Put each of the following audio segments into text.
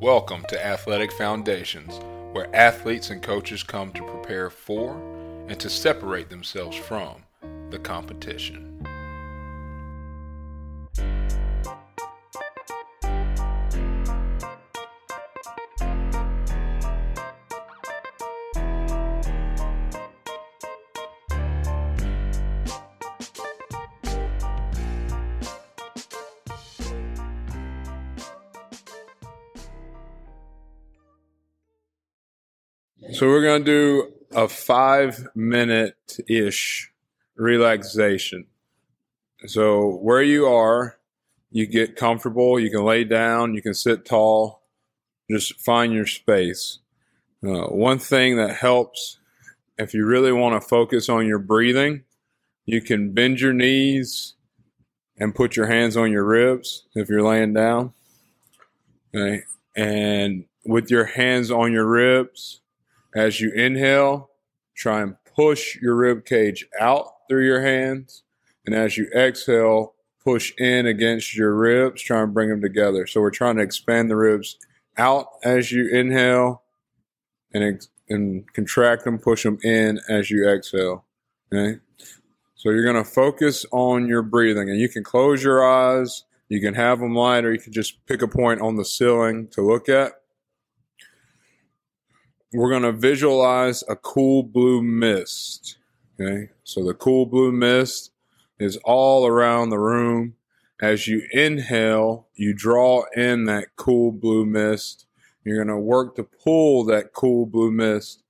Welcome to Athletic Foundations, where athletes and coaches come to prepare for and to separate themselves from the competition. So we're going to do a five minute ish relaxation. So where you are, you get comfortable. You can lay down. You can sit tall. Just find your space. Uh, one thing that helps if you really want to focus on your breathing, you can bend your knees and put your hands on your ribs if you're laying down. Okay. And with your hands on your ribs, as you inhale, try and push your rib cage out through your hands. And as you exhale, push in against your ribs, try and bring them together. So we're trying to expand the ribs out as you inhale and, ex- and contract them, push them in as you exhale. Okay. So you're going to focus on your breathing and you can close your eyes. You can have them light or you can just pick a point on the ceiling to look at we're going to visualize a cool blue mist. Okay. So the cool blue mist is all around the room. As you inhale, you draw in that cool blue mist. You're going to work to pull that cool blue mist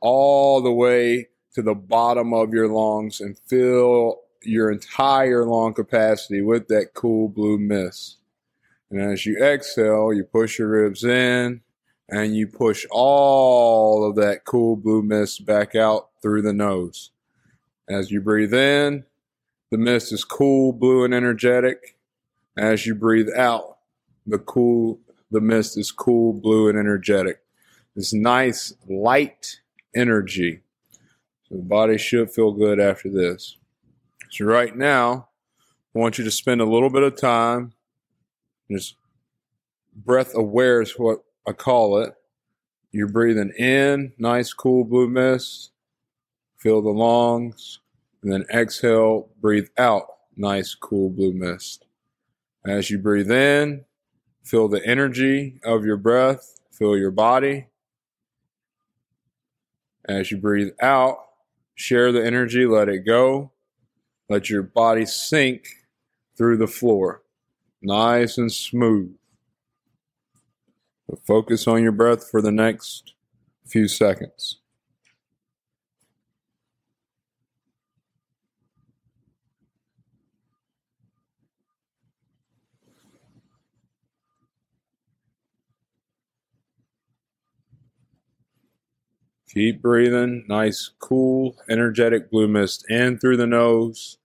all the way to the bottom of your lungs and fill your entire lung capacity with that cool blue mist. And as you exhale, you push your ribs in and you push all of that cool blue mist back out through the nose. As you breathe in, the mist is cool, blue, and energetic. As you breathe out, the cool, the mist is cool, blue, and energetic. This nice, light energy. So the body should feel good after this. So right now, I want you to spend a little bit of time just breath aware is what I call it. You're breathing in, nice cool blue mist. Fill the lungs. And then exhale, breathe out, nice cool blue mist. As you breathe in, feel the energy of your breath, feel your body. As you breathe out, share the energy, let it go. Let your body sink through the floor, nice and smooth. But focus on your breath for the next few seconds. Keep breathing. Nice, cool, energetic blue mist in through the nose.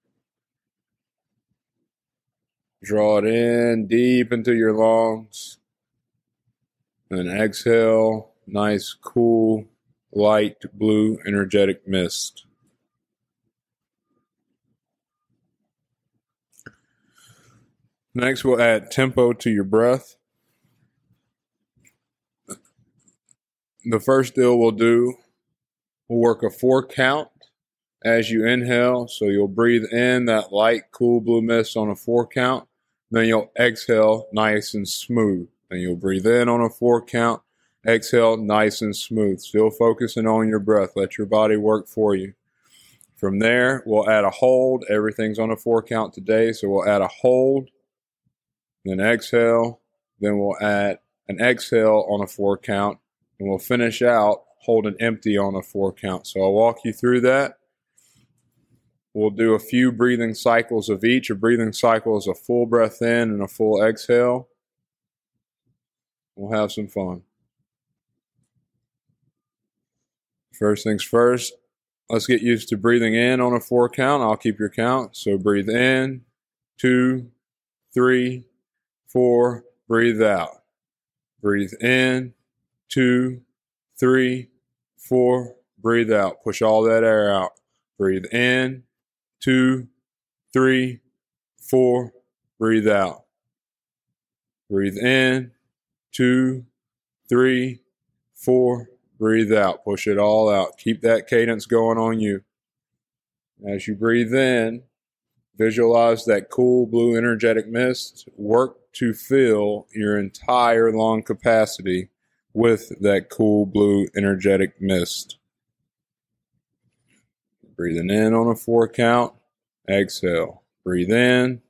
Draw it in deep into your lungs. And exhale, nice, cool, light blue, energetic mist. Next, we'll add tempo to your breath. The first deal we'll do, we'll work a four count as you inhale. So you'll breathe in that light, cool blue mist on a four count. Then you'll exhale nice and smooth. And you'll breathe in on a four count, exhale nice and smooth. Still focusing on your breath. Let your body work for you. From there, we'll add a hold. Everything's on a four count today, so we'll add a hold, then exhale, then we'll add an exhale on a four count, and we'll finish out holding empty on a four count. So I'll walk you through that. We'll do a few breathing cycles of each. A breathing cycle is a full breath in and a full exhale. We'll have some fun. First things first, let's get used to breathing in on a four count. I'll keep your count. So breathe in, two, three, four. Breathe out. Breathe in, two, three, four. Breathe out. Push all that air out. Breathe in, two, three, four. Breathe out. Breathe in, two, three, four. Breathe out. Push it all out. Keep that cadence going on you. As you breathe in, visualize that cool blue energetic mist. Work to fill your entire lung capacity with that cool blue energetic mist. Breathing in on a four count. Exhale. Breathe in.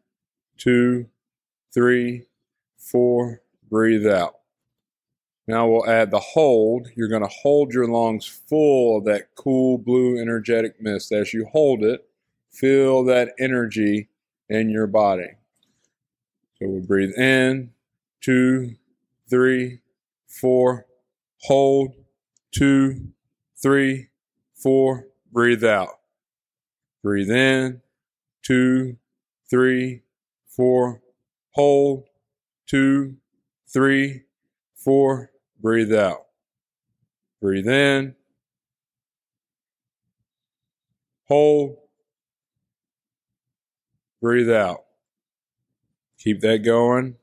Two, three, four. Breathe out. Now we'll add the hold. You're going to hold your lungs full of that cool blue energetic mist. As you hold it, feel that energy in your body. So we'll breathe in, two, three, four, hold, two, three, four, breathe out. Breathe in, two, three, four, hold, two, three, four, breathe out. Breathe in, hold, breathe out. Keep that going.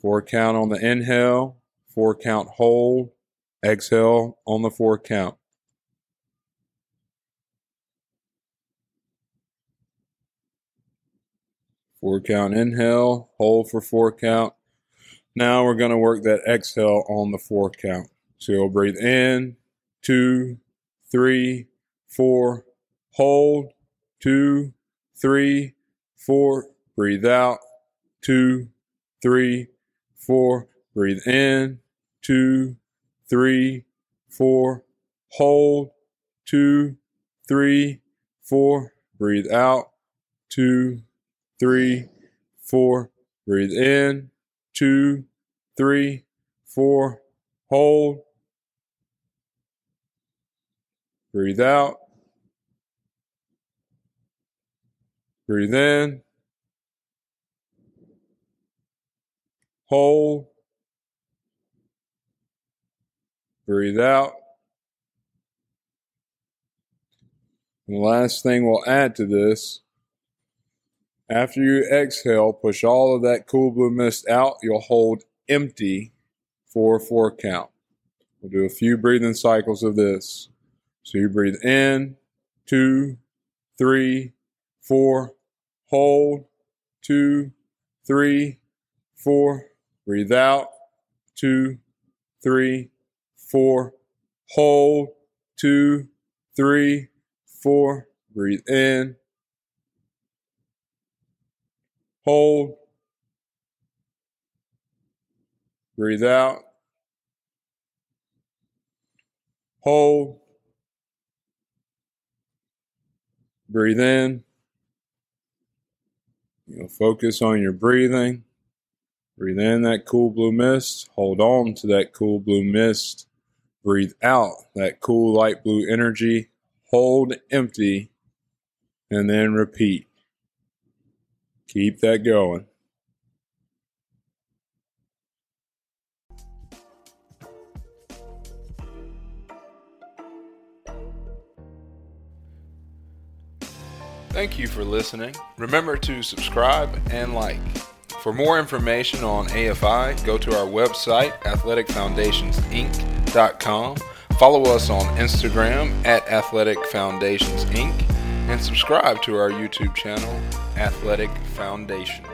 Four count on the inhale, four count hold, exhale on the four count. Four count inhale, hold for four count. Now we're going to work that exhale on the four count. So you'll breathe in, two, three, four, hold, two, three, four, breathe out, two, three, four, breathe in, two, three, four, hold, two, three, four, breathe out, two, three, four, breathe in, two, three, four, hold, breathe out, breathe in, hold, breathe out. And the last thing we'll add to this after you exhale, push all of that cool blue mist out. You'll hold empty for four count. We'll do a few breathing cycles of this. So you breathe in, two, three, four, hold, two, three, four, breathe out, two, three, four, hold, two, three, four, breathe in, Hold. Breathe out. Hold. Breathe in. You'll focus on your breathing. Breathe in that cool blue mist. Hold on to that cool blue mist. Breathe out that cool light blue energy. Hold empty and then repeat. Keep that going. Thank you for listening. Remember to subscribe and like. For more information on AFI, go to our website, athleticfoundationsinc.com. Follow us on Instagram at Athletic Foundations Inc. and subscribe to our YouTube channel, Athletic Foundation.